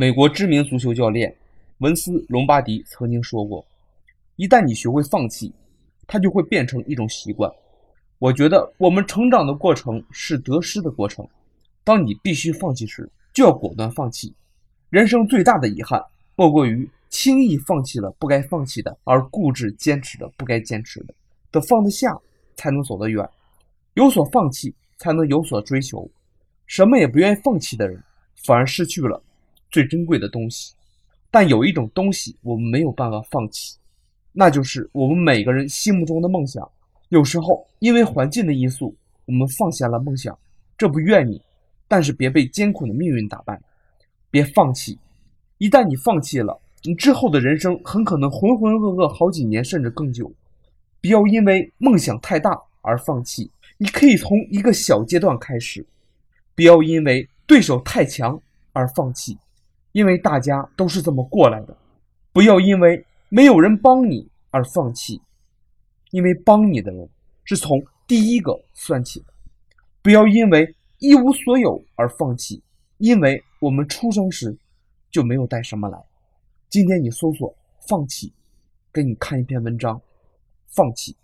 美国知名足球教练文斯·隆巴迪曾经说过：“一旦你学会放弃，它就会变成一种习惯。”我觉得我们成长的过程是得失的过程。当你必须放弃时，就要果断放弃。人生最大的遗憾，莫过于轻易放弃了不该放弃的，而固执坚持了不该坚持的。得放得下，才能走得远；有所放弃，才能有所追求。什么也不愿意放弃的人，反而失去了。最珍贵的东西，但有一种东西我们没有办法放弃，那就是我们每个人心目中的梦想。有时候因为环境的因素，我们放下了梦想，这不怨你，但是别被艰苦的命运打败，别放弃。一旦你放弃了，你之后的人生很可能浑浑噩噩好几年，甚至更久。不要因为梦想太大而放弃，你可以从一个小阶段开始。不要因为对手太强而放弃。因为大家都是这么过来的，不要因为没有人帮你而放弃，因为帮你的人是从第一个算起的。不要因为一无所有而放弃，因为我们出生时就没有带什么来。今天你搜索“放弃”，给你看一篇文章，放弃。